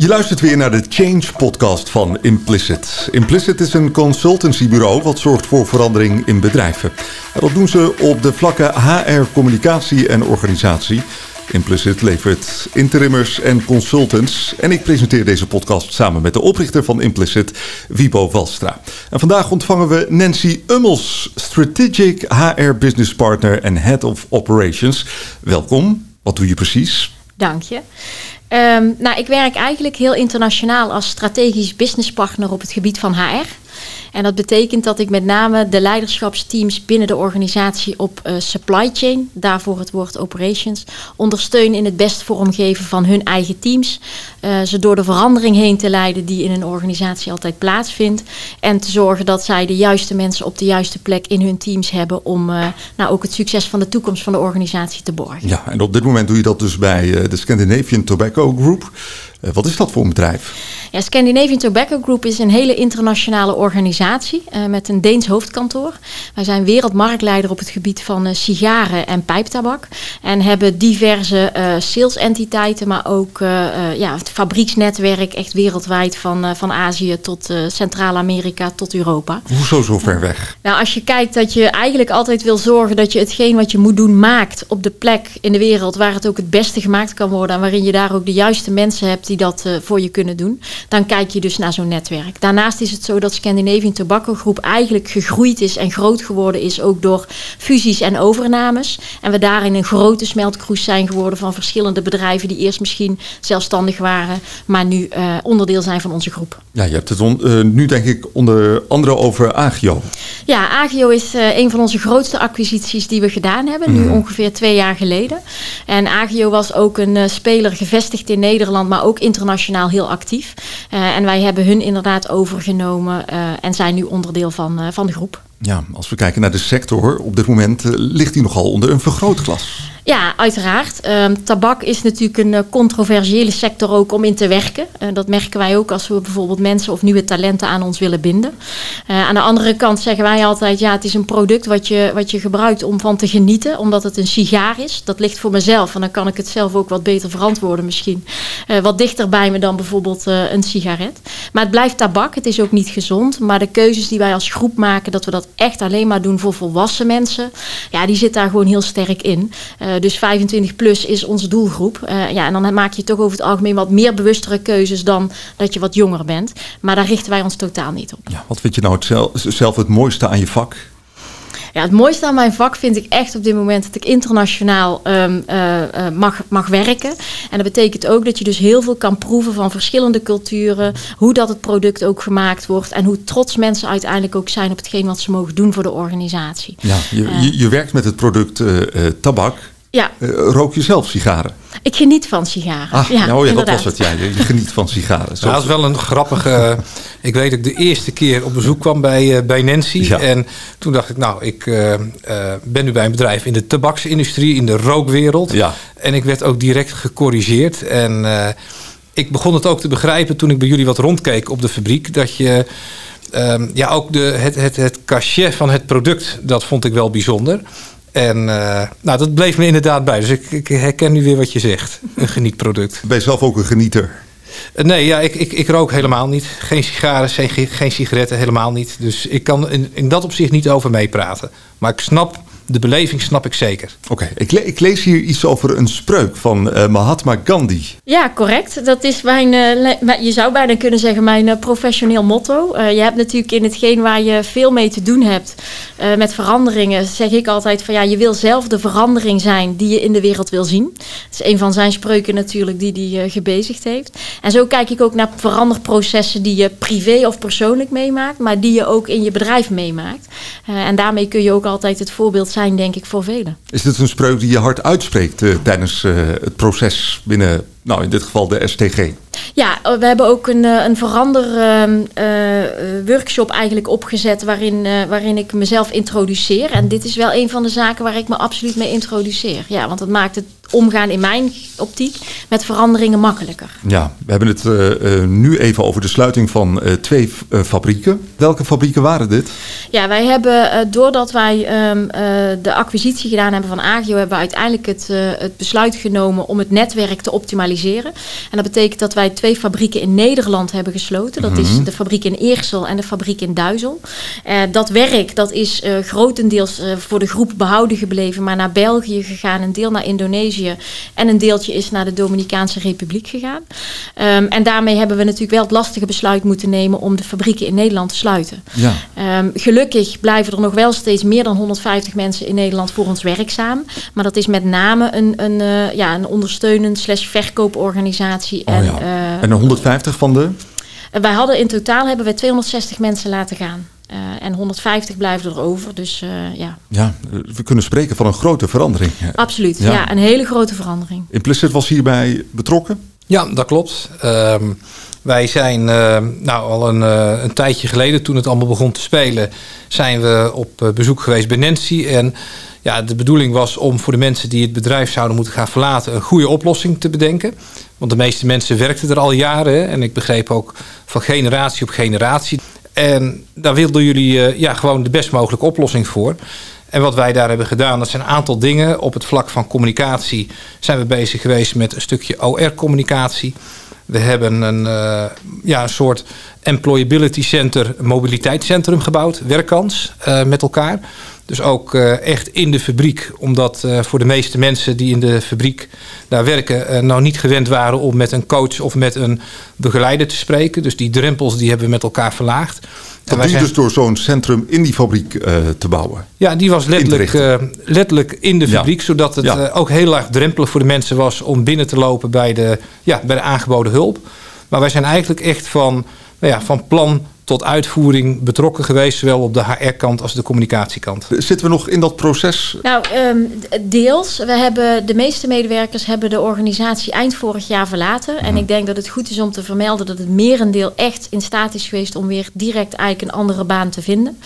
Je luistert weer naar de Change Podcast van Implicit. Implicit is een consultancybureau wat zorgt voor verandering in bedrijven. En dat doen ze op de vlakken HR, communicatie en organisatie. Implicit levert interimmers en consultants. En ik presenteer deze podcast samen met de oprichter van Implicit, Wibo Walstra. En vandaag ontvangen we Nancy Ummels, Strategic HR Business Partner en Head of Operations. Welkom. Wat doe je precies? Dank je. Um, nou, ik werk eigenlijk heel internationaal als strategisch businesspartner op het gebied van HR. En dat betekent dat ik met name de leiderschapsteams binnen de organisatie op uh, supply chain, daarvoor het woord operations, ondersteun in het best vormgeven van hun eigen teams. Uh, ze door de verandering heen te leiden die in een organisatie altijd plaatsvindt. En te zorgen dat zij de juiste mensen op de juiste plek in hun teams hebben om uh, nou ook het succes van de toekomst van de organisatie te borgen. Ja, en op dit moment doe je dat dus bij de Scandinavian Tobacco Group. Uh, wat is dat voor een bedrijf? Ja, Scandinavian Tobacco Group is een hele internationale organisatie uh, met een Deens hoofdkantoor. Wij zijn wereldmarktleider op het gebied van uh, sigaren en pijptabak. En hebben diverse salesentiteiten, maar ook ja, het fabrieksnetwerk echt wereldwijd van, van Azië tot Centraal-Amerika tot Europa. Hoezo zo ver weg? Nou, als je kijkt dat je eigenlijk altijd wil zorgen dat je hetgeen wat je moet doen maakt op de plek in de wereld waar het ook het beste gemaakt kan worden en waarin je daar ook de juiste mensen hebt die dat uh, voor je kunnen doen, dan kijk je dus naar zo'n netwerk. Daarnaast is het zo dat Scandinavian Tobacco Groep eigenlijk gegroeid is en groot geworden is ook door fusies en overnames. En we daarin een grote smeltkroes zijn geworden van verschillende bedrijven die eerst misschien zelfstandig waren, maar nu uh, onderdeel zijn van onze groep. Ja, je hebt het on, uh, nu denk ik onder andere over Agio. Ja, Agio is een van onze grootste acquisities die we gedaan hebben, nu mm. ongeveer twee jaar geleden. En Agio was ook een speler gevestigd in Nederland, maar ook internationaal heel actief. Uh, en wij hebben hun inderdaad overgenomen uh, en zijn nu onderdeel van, uh, van de groep. Ja, als we kijken naar de sector, op dit moment ligt die nogal onder een vergrootglas. Ja, uiteraard. Um, tabak is natuurlijk een uh, controversiële sector ook om in te werken. Uh, dat merken wij ook als we bijvoorbeeld mensen of nieuwe talenten aan ons willen binden. Uh, aan de andere kant zeggen wij altijd, ja, het is een product wat je, wat je gebruikt om van te genieten, omdat het een sigaar is. Dat ligt voor mezelf en dan kan ik het zelf ook wat beter verantwoorden misschien. wat dichter bij me dan bijvoorbeeld een sigaret. Maar het blijft tabak, het is ook niet gezond. Maar de keuzes die wij als groep maken, dat we dat echt alleen maar doen voor volwassen mensen, ja, die zit daar gewoon heel sterk in. Dus 25 plus is onze doelgroep. Uh, ja, en dan maak je toch over het algemeen wat meer bewustere keuzes dan dat je wat jonger bent. Maar daar richten wij ons totaal niet op. Ja, wat vind je nou het zelf, zelf het mooiste aan je vak? Ja, het mooiste aan mijn vak vind ik echt op dit moment dat ik internationaal um, uh, uh, mag, mag werken. En dat betekent ook dat je dus heel veel kan proeven van verschillende culturen. Hoe dat het product ook gemaakt wordt. En hoe trots mensen uiteindelijk ook zijn op hetgeen wat ze mogen doen voor de organisatie. Ja, je, uh, je, je werkt met het product tabak. Ja. Uh, rook je zelf sigaren? Ik geniet van sigaren. Ah, ja, nou ja, dat was het. Ja, je, geniet van sigaren. Nou, dat is wel een grappige... ik weet dat ik de eerste keer op bezoek kwam bij, uh, bij Nancy. Ja. En toen dacht ik, nou, ik uh, ben nu bij een bedrijf in de tabaksindustrie, in de rookwereld. Ja. En ik werd ook direct gecorrigeerd. En ik begon het ook te begrijpen toen ik bij jullie wat rondkeek op de fabriek. Dat je... Um, ja, ook de, het, het, het cachet van het product, dat vond ik wel bijzonder. En uh, nou, dat bleef me inderdaad bij. Dus ik, ik, herken nu weer wat je zegt. Een genietproduct. Ben je zelf ook een genieter? Uh, nee, ja, ik, ik, ik rook helemaal niet. Geen sigaren, geen, geen sigaretten, helemaal niet. Dus ik kan in, in dat opzicht niet over meepraten. Maar ik snap de beleving snap ik zeker. Oké, okay. ik, le ik, lees hier iets over een spreuk van uh, Mahatma Gandhi. Ja, correct. Dat is mijn, uh, je zou bijna kunnen zeggen, mijn uh, professioneel motto. je hebt natuurlijk in hetgeen waar je veel mee te doen hebt met veranderingen, zeg ik altijd van ja, je wil zelf de verandering zijn die je in de wereld wil zien. Dat is een van zijn spreuken natuurlijk die hij gebezigd heeft. En zo kijk ik ook naar veranderprocessen die je privé of persoonlijk meemaakt, maar die je ook in je bedrijf meemaakt. En daarmee kun je ook altijd het voorbeeld zijn denk ik, voor velen. Is dit een spreuk die je hard uitspreekt uh, tijdens uh, het proces binnen, nou in dit geval de STG? Ja, we hebben ook een, een veranderteam workshop eigenlijk opgezet waarin, waarin ik mezelf introduceer. En dit is wel een van de zaken waar ik me absoluut mee introduceer. Ja, want dat maakt het omgaan in mijn optiek met veranderingen makkelijker. Ja, we hebben het uh, nu even over de sluiting van uh, twee fabrieken. Welke fabrieken waren dit? Ja, wij hebben doordat wij um, de acquisitie gedaan hebben van Agio, hebben we uiteindelijk het, het besluit genomen om het netwerk te optimaliseren. En dat betekent dat wij twee fabrieken in Nederland hebben gesloten. Dat is mhm. de fabriek in En de fabriek in Duizel. dat werk dat is grotendeels voor de groep behouden gebleven, maar naar België gegaan, een deel naar Indonesië en een deeltje is naar de Dominicaanse Republiek gegaan. Ehm, en daarmee hebben we natuurlijk wel het lastige besluit moeten nemen om de fabrieken in Nederland te sluiten. Ja. Um, gelukkig blijven er nog wel steeds meer dan 150 mensen in Nederland voor ons werkzaam. Maar dat is met name een, een, uh, ja, een ondersteunend slash verkooporganisatie. Oh, en, ja. uh, en 150 van de? Wij hadden in totaal hebben we 260 mensen laten gaan. Uh, en 150 blijven er over. Dus uh, ja. Ja, we kunnen spreken van een grote verandering. Absoluut, ja, een hele grote verandering. Implicit was hierbij betrokken? Ja, dat klopt. Uh, wij zijn uh, nou, al een, een, tijdje geleden, toen het allemaal begon te spelen, zijn we op bezoek geweest bij Nancy. En ja, de bedoeling was om voor de mensen die het bedrijf zouden moeten gaan verlaten, een goede oplossing te bedenken. Want de meeste mensen werkten er al jaren. En ik begreep ook van generatie op generatie. En daar wilden jullie ja, gewoon de best mogelijke oplossing voor. En wat wij daar hebben gedaan, dat zijn een aantal dingen. Op het vlak van communicatie zijn we bezig geweest met een stukje OR-communicatie. We hebben een, uh, ja, een soort employability center, mobiliteitscentrum gebouwd, werkkans, uh, met elkaar. Dus ook uh, echt in de fabriek, omdat uh, voor de meeste mensen die in de fabriek daar werken, uh, nou niet gewend waren om met een coach of met een begeleider te spreken. Dus die drempels die hebben we met elkaar verlaagd. Dat doe je zijn... dus door zo'n centrum in die fabriek te bouwen? Ja, die was letterlijk, letterlijk in de fabriek, ja. zodat het ja. ook heel erg drempelig voor de mensen was om binnen te lopen bij de, ja, bij de aangeboden hulp. Maar wij zijn eigenlijk echt van, nou ja, van plan tot uitvoering betrokken geweest, zowel op de HR-kant als de communicatiekant. Zitten we nog in dat proces? Nou, um, deels. We hebben, de meeste medewerkers hebben de organisatie eind vorig jaar verlaten. En ik denk dat het goed is om te vermelden dat het merendeel echt in staat is geweest om weer direct eigenlijk een andere baan te vinden.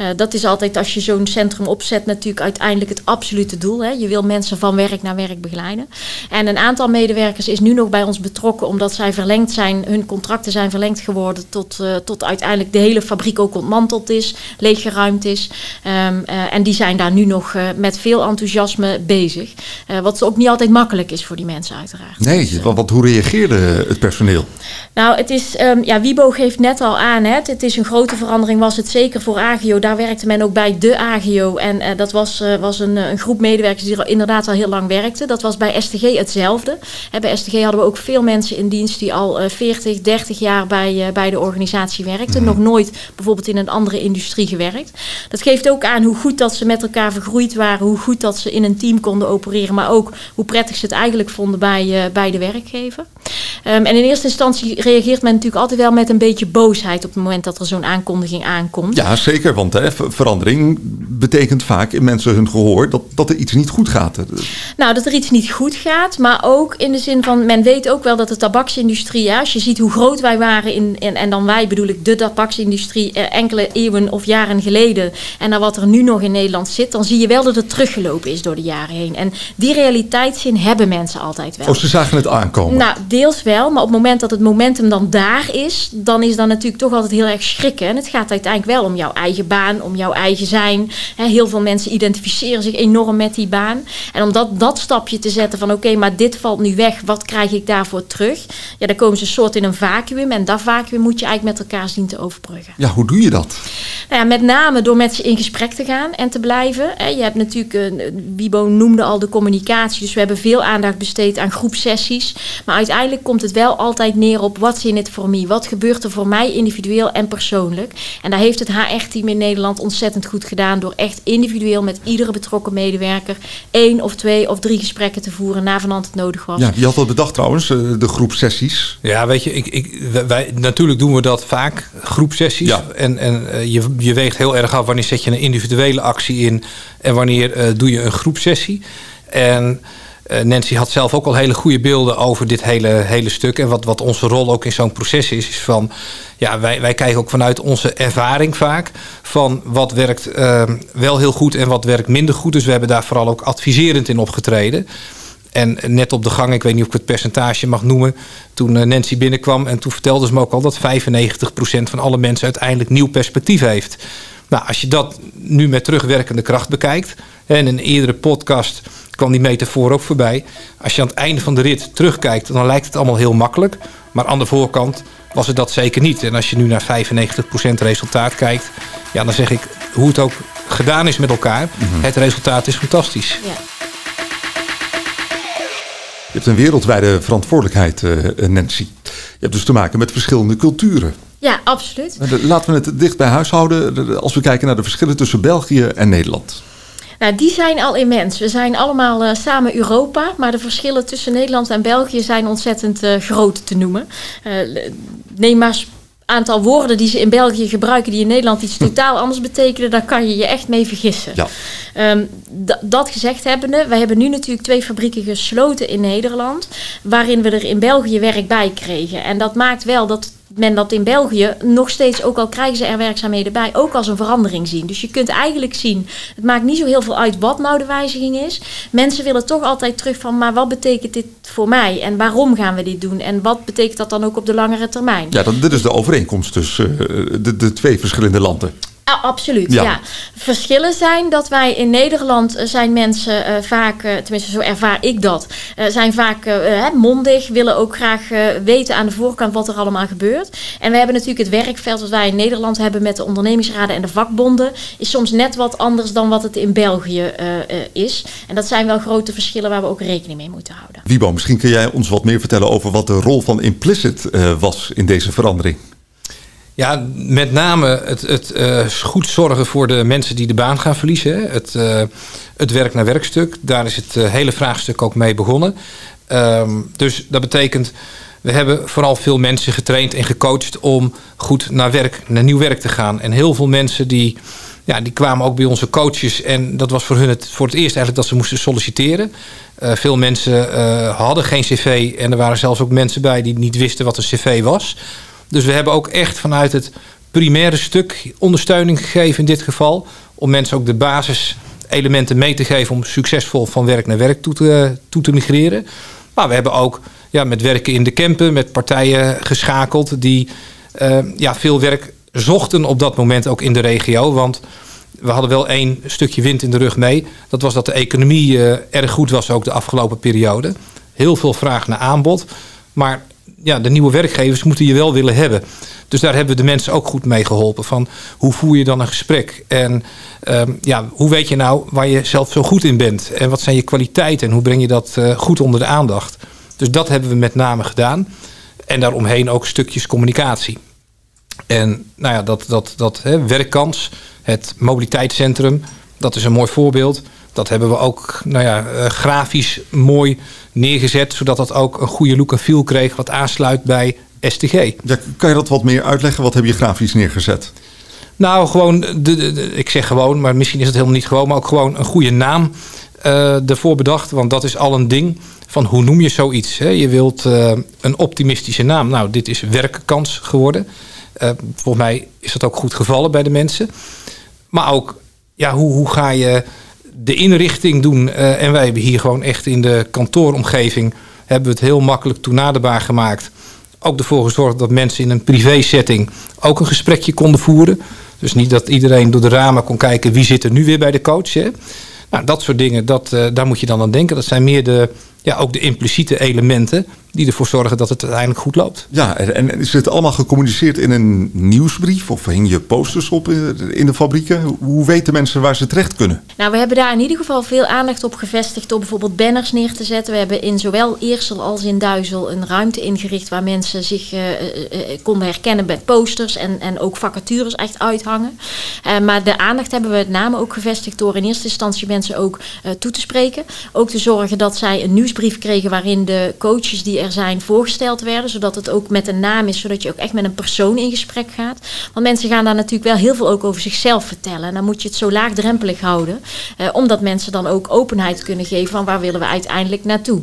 Uh, dat is altijd als je zo'n centrum opzet natuurlijk uiteindelijk het absolute doel. Hè. Je wil mensen van werk naar werk begeleiden. En een aantal medewerkers is nu nog bij ons betrokken omdat zij verlengd zijn, hun contracten zijn verlengd geworden tot, uh, tot uiteindelijk uiteindelijk de hele fabriek ook ontmanteld is, leeggeruimd is. Um, uh, en die zijn daar nu nog uh, met veel enthousiasme bezig. Uh, wat ook niet altijd makkelijk is voor die mensen uiteraard. Nee, dus, hoe reageerde het personeel? Nou, het is, um, ja, Wiebo geeft net al aan, hè, het is een grote verandering, was het zeker voor Agio. Daar werkte men ook bij de Agio. En dat was, was een, een, groep medewerkers die er inderdaad al heel lang werkte. Dat was bij STG hetzelfde. Hè, bij STG hadden we ook veel mensen in dienst die al 40, 30 jaar bij, bij de organisatie werkten nog nooit bijvoorbeeld in een andere industrie gewerkt. Dat geeft ook aan hoe goed dat ze met elkaar vergroeid waren, hoe goed dat ze in een team konden opereren, maar ook hoe prettig ze het eigenlijk vonden bij, uh, bij de werkgever. Um, en in eerste instantie reageert men natuurlijk altijd wel met een beetje boosheid op het moment dat er zo'n aankondiging aankomt. Ja, zeker, want hè, verandering betekent vaak in mensen hun gehoor dat, dat er iets niet goed gaat. Nou, dat er iets niet goed gaat, maar ook in de zin van, men weet ook wel dat de tabaksindustrie, ja, als je ziet hoe groot wij waren, in, in en dan wij bedoel ik de tabaksindustrie enkele eeuwen of jaren geleden en naar wat er nu nog in Nederland zit, dan zie je wel dat het teruggelopen is door de jaren heen. En die realiteitszin hebben mensen altijd wel. Oh, ze zagen het aankomen? Nou, deels wel, maar op het moment dat het momentum dan daar is, dan is dan natuurlijk toch altijd heel erg schrikken. En het gaat uiteindelijk wel om jouw eigen baan, om jouw eigen zijn. Heel veel mensen identificeren zich enorm met die baan. En om dat, dat stapje te zetten van oké, maar dit valt nu weg, wat krijg ik daarvoor terug? Ja, dan komen ze een soort in een vacuüm en dat vacuüm moet je eigenlijk met elkaar zien te overbruggen. Ja, hoe doe je dat? Nou ja, met name door met ze in gesprek te gaan en te blijven. Je hebt natuurlijk, uh, Wibo noemde al de communicatie, dus we hebben veel aandacht besteed aan groepsessies. Maar uiteindelijk komt het wel altijd neer op wat in het voor mij? Wat gebeurt er voor mij individueel en persoonlijk? En daar heeft het HR-team in Nederland ontzettend goed gedaan door echt individueel met iedere betrokken medewerker één of twee of drie gesprekken te voeren na vanand het nodig was. Ja, wie had dat bedacht trouwens, eh, de groepsessies? Ja, weet je, ik, ik, wij, natuurlijk doen we dat vaak groepsessies. Ja. En, en uh, je, je weegt heel erg af wanneer zet je een individuele actie in en wanneer uh, doe je een groepsessie. En Nancy had zelf ook al hele goede beelden over dit hele, hele stuk. En wat, wat onze rol ook in zo'n proces is, is van ja, wij, wij kijken ook vanuit onze ervaring vaak van wat werkt ehm, wel heel goed en wat werkt minder goed. Dus we hebben daar vooral ook adviserend in opgetreden. En net op de gang, ik weet niet of ik het percentage mag noemen, toen eh, Nancy binnenkwam en toen vertelde ze me ook al dat 95% van alle mensen uiteindelijk nieuw perspectief heeft. Nou, als je dat nu met terugwerkende kracht bekijkt, en in een eerdere podcast kwam die metafoor ook voorbij. Als je aan het einde van de rit terugkijkt, dan lijkt het allemaal heel makkelijk. Maar aan de voorkant was het dat zeker niet. En als je nu naar 95% resultaat kijkt, ja, dan zeg ik hoe het ook gedaan is met elkaar. Mhm. Het resultaat is fantastisch. Ja. Je hebt een wereldwijde verantwoordelijkheid, uh, Nancy. Je hebt dus te maken met verschillende culturen. Ja, absoluut. Laten we het dicht bij huis houden als we kijken naar de verschillen tussen België en Nederland. Nou, die zijn al immens. We zijn allemaal uh, samen Europa, maar de verschillen tussen Nederland en België zijn ontzettend uh, groot te noemen. Uh, neem maar aantal woorden die ze in België gebruiken, die in Nederland iets totaal anders betekenen, daar kan je je echt mee vergissen. Ja. Ehm, dat gezegd hebbende, wij hebben nu natuurlijk twee fabrieken gesloten in Nederland, waarin we er in België werk bij kregen. En dat maakt wel dat men dat in België nog steeds, ook al krijgen ze er werkzaamheden bij, ook als een verandering zien. Dus je kunt eigenlijk zien, het maakt niet zo heel veel uit wat nou de wijziging is. Mensen willen toch altijd terug van, maar wat betekent dit voor mij? En waarom gaan we dit doen? En wat betekent dat dan ook op de langere termijn? Ja, dat, dit is de overeenkomst tussen uh, de, de twee verschillende landen. Ah, absoluut, ja. Verschillen zijn dat wij in Nederland eh, zijn mensen uh, vaak, uh, tenminste zo ervaar ik dat, uh, zijn vaak mondig, willen ook graag weten aan de voorkant wat er allemaal gebeurt. En we hebben natuurlijk het werkveld wat wij in Nederland hebben met de ondernemingsraden en de vakbonden, is soms net wat anders dan wat het in België is. En dat zijn wel grote verschillen waar we ook rekening mee moeten houden. Wiebo, misschien kun jij ons wat meer vertellen over wat de rol van Implicit was in deze verandering. Ja, met name het, het uh, goed zorgen voor de mensen die de baan gaan verliezen. Het, uh, het werk naar werkstuk. Daar is het uh, hele vraagstuk ook mee begonnen. Um, dus dat betekent, we hebben vooral veel mensen getraind en gecoacht om goed naar werk, naar nieuw werk te gaan. En heel veel mensen die, ja, die kwamen ook bij onze coaches. En dat was voor hun het, voor het eerst eigenlijk dat ze moesten solliciteren. veel mensen hadden geen cv en er waren zelfs ook mensen bij die niet wisten wat een cv was. Dus we hebben ook echt vanuit het primaire stuk ondersteuning gegeven in dit geval. Om mensen ook de basiselementen mee te geven om succesvol van werk naar werk toe te, migreren. Maar we hebben ook ja, met werken in de campen, met partijen geschakeld die uh, ja, veel werk zochten op dat moment ook in de regio. Want we hadden wel één stukje wind in de rug mee. Dat was dat de economie uh, erg goed was ook de afgelopen periode. Heel veel vraag naar aanbod. Maar ja, de nieuwe werkgevers moeten je wel willen hebben. Dus daar hebben we de mensen ook goed mee geholpen. Van hoe voer je dan een gesprek? En um, ja, hoe weet je nou waar je zelf zo goed in bent? En wat zijn je kwaliteiten? En hoe breng je dat uh, goed onder de aandacht? Dus dat hebben we met name gedaan. En daaromheen ook stukjes communicatie. En nou ja, dat, dat, dat hè, werkkans, het mobiliteitscentrum, dat is een mooi voorbeeld. Dat hebben we ook nou ja, uh, grafisch mooi neergezet, zodat dat ook een goede look en feel kreeg, wat aansluit bij STG. Ja, kan je dat wat meer uitleggen? Wat heb je grafisch neergezet? Nou, gewoon, de, de, ik zeg gewoon, maar misschien is het helemaal niet gewoon, maar ook gewoon een goede naam uh, ervoor bedacht. Want dat is al een ding van hoe noem je zoiets. Hè? Je wilt uh, een optimistische naam. Nou, dit is werkkans geworden. Uh, volgens mij is dat ook goed gevallen bij de mensen. Maar ook, ja, hoe, hoe ga je de inrichting doen. Uh, en wij hebben hier gewoon echt in de kantooromgeving... hebben we het heel makkelijk toenaderbaar gemaakt. Ook ervoor gezorgd dat mensen in een privé setting... ook een gesprekje konden voeren. Dus niet dat iedereen door de ramen kon kijken... wie zit er nu weer bij de coach. Hè? Nou, dat soort dingen, dat, uh, daar moet je dan aan denken. Dat zijn meer de, ja, ook de impliciete elementen die ervoor zorgen dat het uiteindelijk goed loopt. Ja, en is het allemaal gecommuniceerd in een nieuwsbrief of hing je posters op in de fabrieken? Hoe weten mensen waar ze terecht kunnen? Nou, we hebben daar in ieder geval veel aandacht op gevestigd om bijvoorbeeld banners neer te zetten. We hebben in zowel Eersel als in Duizel een ruimte ingericht waar mensen zich uh, uh, konden herkennen met posters en, en ook vacatures echt uithangen. Uh, maar de aandacht hebben we met name ook gevestigd door in eerste instantie mensen ook toe te spreken. Ook te zorgen dat zij een nieuws nieuwsbrief kregen waarin de coaches die er zijn voorgesteld werden, zodat het ook met een naam is, zodat je ook echt met een persoon in gesprek gaat. Want mensen gaan daar natuurlijk wel heel veel ook over zichzelf vertellen. En dan moet je het zo laagdrempelig houden, uh, omdat mensen dan ook openheid kunnen geven van waar willen we uiteindelijk naartoe.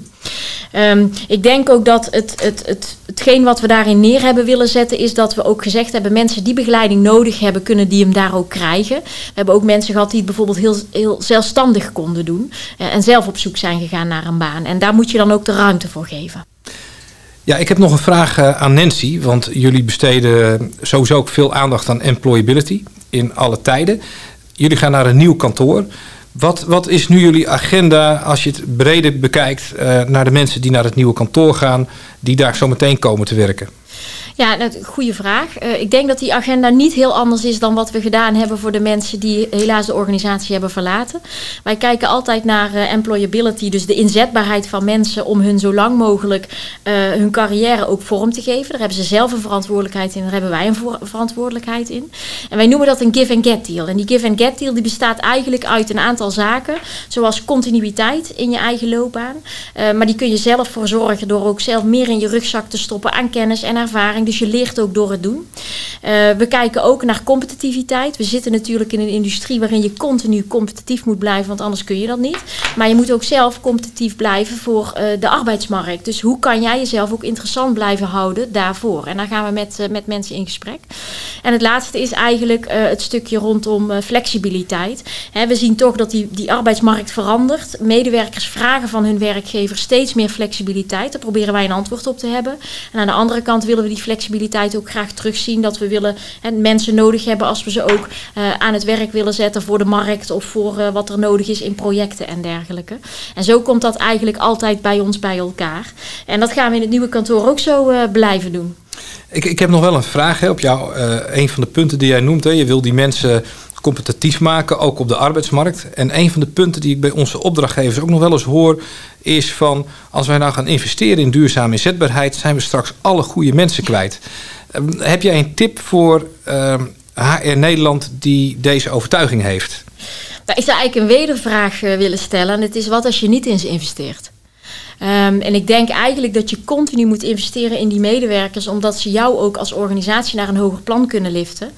Um, ik denk ook dat het, het, het, hetgeen wat we daarin neer hebben willen zetten, is dat we ook gezegd hebben: mensen die begeleiding nodig hebben, kunnen die hem daar ook krijgen. We hebben ook mensen gehad die het bijvoorbeeld heel, heel zelfstandig konden doen uh, en zelf op zoek zijn gegaan naar een baan. Daar moet je dan ook de ruimte voor geven. Ja, ik heb nog een vraag uh, aan Nancy, want jullie besteden sowieso ook veel aandacht aan employability in alle tijden. Jullie gaan naar een nieuw kantoor. Wat, wat is nu jullie agenda als je het breder bekijkt uh, naar de mensen die naar het nieuwe kantoor gaan, die daar zo meteen komen te werken? Ja, nou, goede vraag. Uh, ik denk dat die agenda niet heel anders is dan wat we gedaan hebben voor de mensen die helaas de organisatie hebben verlaten. Wij kijken altijd naar uh, employability, dus de inzetbaarheid van mensen om hun zo lang mogelijk uh, hun carrière ook vorm te geven. Daar hebben ze zelf een verantwoordelijkheid in, daar hebben wij een verantwoordelijkheid in. En wij noemen dat een give and get deal. En die give and get deal die bestaat eigenlijk uit een aantal zaken, zoals continuïteit in je eigen loopbaan. maar die kun je zelf voor zorgen door ook zelf meer in je rugzak te stoppen aan kennis en ervaring dus je leert ook door het doen. Uh, we kijken ook naar competitiviteit. We zitten natuurlijk in een industrie waarin je continu competitief moet blijven, want anders kun je dat niet. Maar je moet ook zelf competitief blijven voor uh, de arbeidsmarkt. Dus hoe kan jij jezelf ook interessant blijven houden daarvoor? En daar gaan we met, uh, met mensen in gesprek. En het laatste is eigenlijk het stukje rondom flexibiliteit. We zien toch dat die, die arbeidsmarkt verandert. Medewerkers vragen van hun werkgever steeds meer flexibiliteit. Daar proberen wij een antwoord op te hebben. En aan de andere kant willen we die flexibiliteit ook graag terugzien. Dat we willen hè, mensen nodig hebben als we ze ook uh, aan het werk willen zetten voor de markt of voor uh, wat er nodig is in projecten en dergelijke. En zo komt dat eigenlijk altijd bij ons bij elkaar. En dat gaan we in het nieuwe kantoor ook zo uh, blijven doen. Ik, ik heb nog wel een vraag hè, op jou. een van de punten die jij noemt, hè, je wil die mensen competitief maken, ook op de arbeidsmarkt. En een van de punten die ik bij onze opdrachtgevers ook nog wel eens hoor, is van als wij nou gaan investeren in duurzame inzetbaarheid, zijn we straks alle goede mensen kwijt. Uh, heb jij een tip voor HR Nederland die deze overtuiging heeft? Nou, ik zou eigenlijk een wedervraag uh, willen stellen. En het is wat als je niet ze investeert? Um, en ik denk eigenlijk dat je continu moet investeren in die medewerkers, omdat ze jou ook als organisatie naar een hoger plan kunnen liften.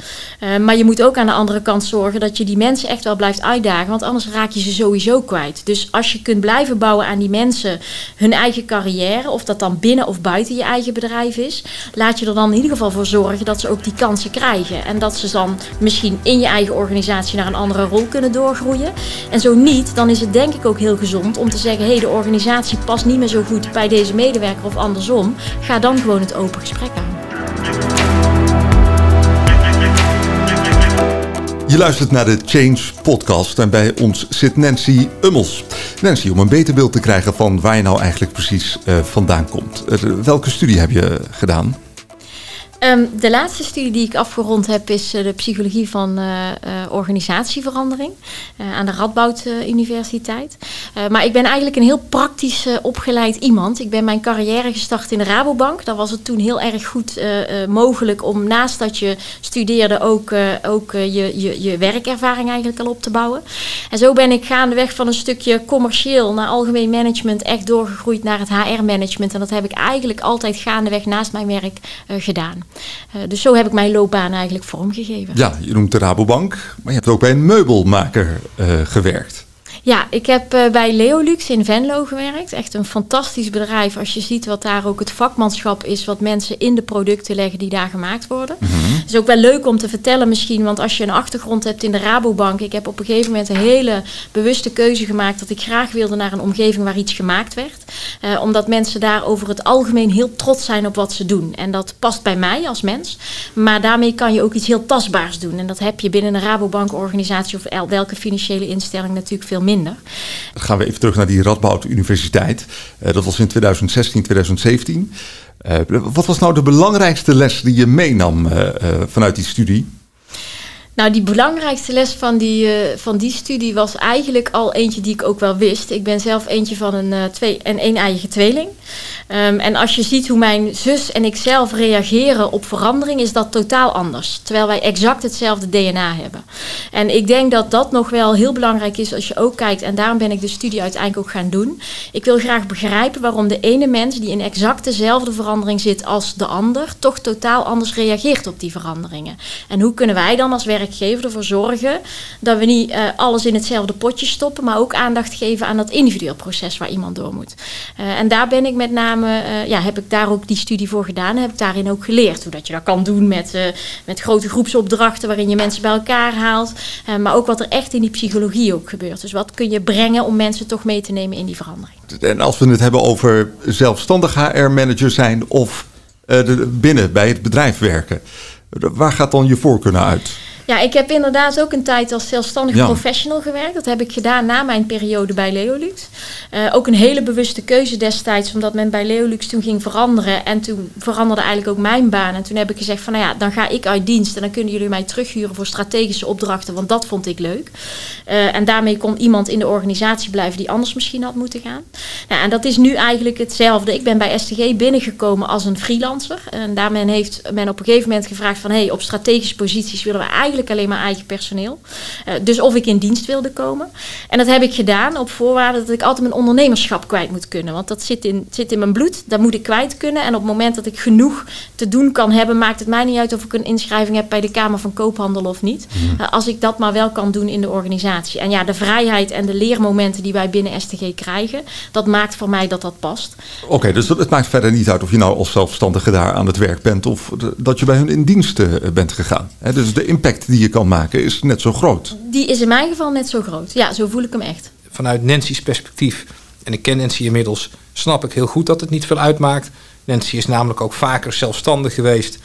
Uh, maar je moet ook aan de andere kant zorgen dat je die mensen echt wel blijft uitdagen, want anders raak je ze sowieso kwijt. Dus als je kunt blijven bouwen aan die mensen hun eigen carrière, of dat dan binnen of buiten je eigen bedrijf is, laat je er dan in ieder geval voor zorgen dat ze ook die kansen krijgen. En dat ze dan misschien in je eigen organisatie naar een andere rol kunnen doorgroeien. En zo niet, dan is het denk ik ook heel gezond om te zeggen: hé, hey, de organisatie past niet meer zo goed bij deze medewerker of andersom, ga dan gewoon het open gesprek aan. Je luistert naar de Change Podcast en bij ons zit Nancy Ummels. Nancy, om een beter beeld te krijgen van waar je nou eigenlijk precies uh, vandaan komt. Uh, welke studie heb je gedaan? Um, de laatste studie die ik afgerond heb is uh, de psychologie van uh, uh, organisatieverandering aan de Radboud Universiteit. maar ik ben eigenlijk een heel praktisch opgeleid iemand. Ik ben mijn carrière gestart in de Rabobank. Daar was het toen heel erg goed mogelijk om naast dat je studeerde ook, ook je, je, je werkervaring eigenlijk al op te bouwen. En zo ben ik gaandeweg van een stukje commercieel naar algemeen management echt doorgegroeid naar het HR-management. En dat heb ik eigenlijk altijd gaandeweg naast mijn werk gedaan. Uh, dus zo heb ik mijn loopbaan eigenlijk vormgegeven. Ja, je noemt de Rabobank, maar je hebt ook bij een meubelmaker uh, gewerkt. Ja, ik heb uh, bij Leolux in Venlo gewerkt. Echt een fantastisch bedrijf. Als je ziet wat daar ook het vakmanschap is, wat mensen in de producten leggen die daar gemaakt worden. Het mm -hmm. is ook wel leuk om te vertellen misschien, want als je een achtergrond hebt in de Rabobank. Ik heb op een gegeven moment een hele bewuste keuze gemaakt dat ik graag wilde naar een omgeving waar iets gemaakt werd. Uh, omdat mensen daar over het algemeen heel trots zijn op wat ze doen. En dat past bij mij als mens. Maar daarmee kan je ook iets heel tastbaars doen. En dat heb je binnen een Rabobank organisatie of welke financiële instelling natuurlijk veel minder. Dan gaan we even terug naar die Radboud Universiteit. Uh, dat was in 2016, 2017. Uh, wat was nou de belangrijkste les die je meenam uh, vanuit die studie? Nou, die belangrijkste les van die, uh, van die studie was eigenlijk al eentje die ik ook wel wist. Ik ben zelf eentje van een, uh, twee, en één eigen tweeling. Um, en als je ziet hoe mijn zus en ik zelf reageren op verandering, is dat totaal anders. Terwijl wij exact hetzelfde DNA hebben. En ik denk dat dat nog wel heel belangrijk is als je ook kijkt. En daarom ben ik de studie uiteindelijk ook gaan doen. Ik wil graag begrijpen waarom de ene mens die in exact dezelfde verandering zit als de ander, toch totaal anders reageert op die veranderingen. En hoe kunnen wij dan als werkgever ervoor zorgen dat we niet uh, alles in hetzelfde potje stoppen, maar ook aandacht geven aan dat individueel proces waar iemand door moet. Uh, en daar ben ik met name uh, ja, heb ik daar ook die studie voor gedaan. Heb ik daarin ook geleerd hoe dat je dat kan doen met, met grote groepsopdrachten waarin je mensen bij elkaar haalt. Maar ook wat er echt in die psychologie ook gebeurt. Dus wat kun je brengen om mensen toch mee te nemen in die verandering. En als we het hebben over zelfstandig HR-manager zijn of binnen bij het bedrijf werken. Waar gaat dan je voorkeur naar uit? Ja, ik heb inderdaad ook een tijd als zelfstandig ja. professional gewerkt. Dat heb ik gedaan na mijn periode bij Leolux. Uh, ook een hele bewuste keuze destijds, omdat men bij Leolux toen ging veranderen. En toen veranderde eigenlijk ook mijn baan. En toen heb ik gezegd van, nou ja, dan ga ik uit dienst. En dan kunnen jullie mij terughuren voor strategische opdrachten, want dat vond ik leuk. Uh, en daarmee kon iemand in de organisatie blijven die anders misschien had moeten gaan. Nou, en dat is nu eigenlijk hetzelfde. Ik ben bij STG binnengekomen als een freelancer. En daarmee heeft men op een gegeven moment gevraagd van, hé, hey, op strategische posities willen we eigenlijk alleen maar eigen personeel. Uh, dus of ik in dienst wilde komen. En dat heb ik gedaan op voorwaarde dat ik altijd mijn ondernemerschap kwijt moet kunnen. Want dat zit in, zit in mijn bloed, dat moet ik kwijt kunnen. En op het moment dat ik genoeg te doen kan hebben, maakt het mij niet uit of ik een inschrijving heb bij de Kamer van Koophandel of niet. Mm. Uh, als ik dat maar wel kan doen in de organisatie. En ja, de vrijheid en de leermomenten die wij binnen STG krijgen, dat maakt voor mij dat dat past. Oké, okay, dus het maakt verder niet uit of je nou als zelfstandige daar aan het werk bent of dat je bij hun in dienst uh, bent gegaan. He, dus de impact die je kan maken is net zo groot. Die is in mijn geval net zo groot. Ja, zo voel ik hem echt. Vanuit Nancy's perspectief, en ik ken Nancy inmiddels, snap ik heel goed dat het niet veel uitmaakt. Nancy is namelijk ook vaker zelfstandig geweest.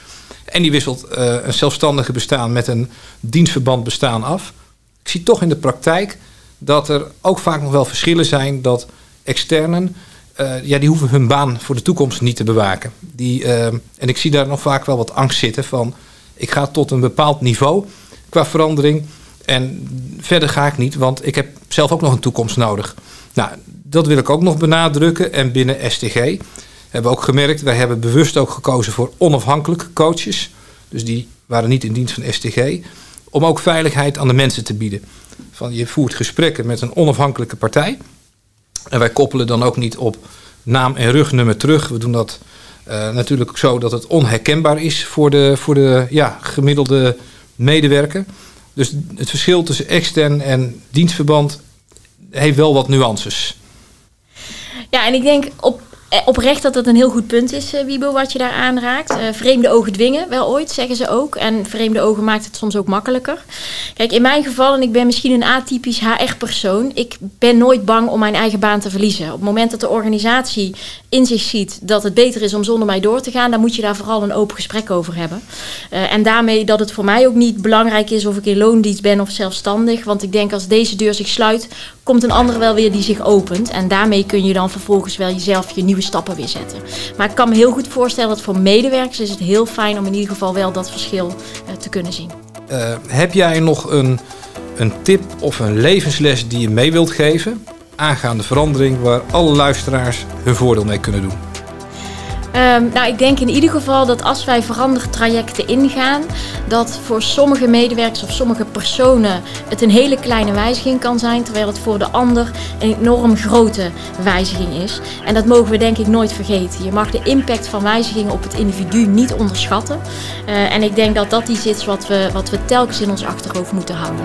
En die wisselt uh, een zelfstandige bestaan met een dienstverband bestaan af. Ik zie toch in de praktijk dat er ook vaak nog wel verschillen zijn dat externen, uh, ja, die hoeven hun baan voor de toekomst niet te bewaken. Die, uh, en ik zie daar nog vaak wel wat angst zitten van ik ga tot een bepaald niveau qua verandering. En verder ga ik niet, want ik heb zelf ook nog een toekomst nodig. Nou, dat wil ik ook nog benadrukken. En binnen STG hebben we ook gemerkt, wij hebben bewust ook gekozen voor onafhankelijke coaches. Dus die waren niet in dienst van STG. Om ook veiligheid aan de mensen te bieden. Van je voert gesprekken met een onafhankelijke partij. En wij koppelen dan ook niet op naam en rugnummer terug. We doen dat uh, natuurlijk zo dat het onherkenbaar is voor de, voor de ja, gemiddelde medewerker. Dus het verschil tussen extern en dienstverband heeft wel wat nuances. Ja, en ik denk op eh, oprecht dat dat een heel goed punt is, uh, Wiebo, wat je daar aanraakt. Uh, vreemde ogen dwingen, wel ooit, zeggen ze ook. En vreemde ogen maakt het soms ook makkelijker. Kijk, in mijn geval, en ik ben misschien een atypisch HR-persoon... ik ben nooit bang om mijn eigen baan te verliezen. Op het moment dat de organisatie in zich ziet dat het beter is om zonder mij door te gaan... dan moet je daar vooral een open gesprek over hebben. En daarmee dat het voor mij ook niet belangrijk is of ik in loondienst ben of zelfstandig. Want ik denk als deze deur zich sluit, komt een andere wel weer die zich opent. En daarmee kun je dan vervolgens wel jezelf je nieuwe stappen weer zetten. Maar ik kan me heel goed voorstellen dat voor medewerkers is het heel fijn om in ieder geval wel dat verschil uh, te kunnen zien. Uh, heb jij nog een, een tip of een levensles die je mee wilt geven aangaande verandering waar alle luisteraars hun voordeel mee kunnen doen? Ehm, nou, ik denk in ieder geval dat als wij verandertrajecten ingaan, dat voor sommige medewerkers of sommige personen het een hele kleine wijziging kan zijn, terwijl het voor de ander een enorm grote wijziging is. En dat mogen we denk ik nooit vergeten. Je mag de impact van wijzigingen op het individu niet onderschatten. Eh, en ik denk dat dat iets is wat we, wat we telkens in ons achterhoofd moeten houden.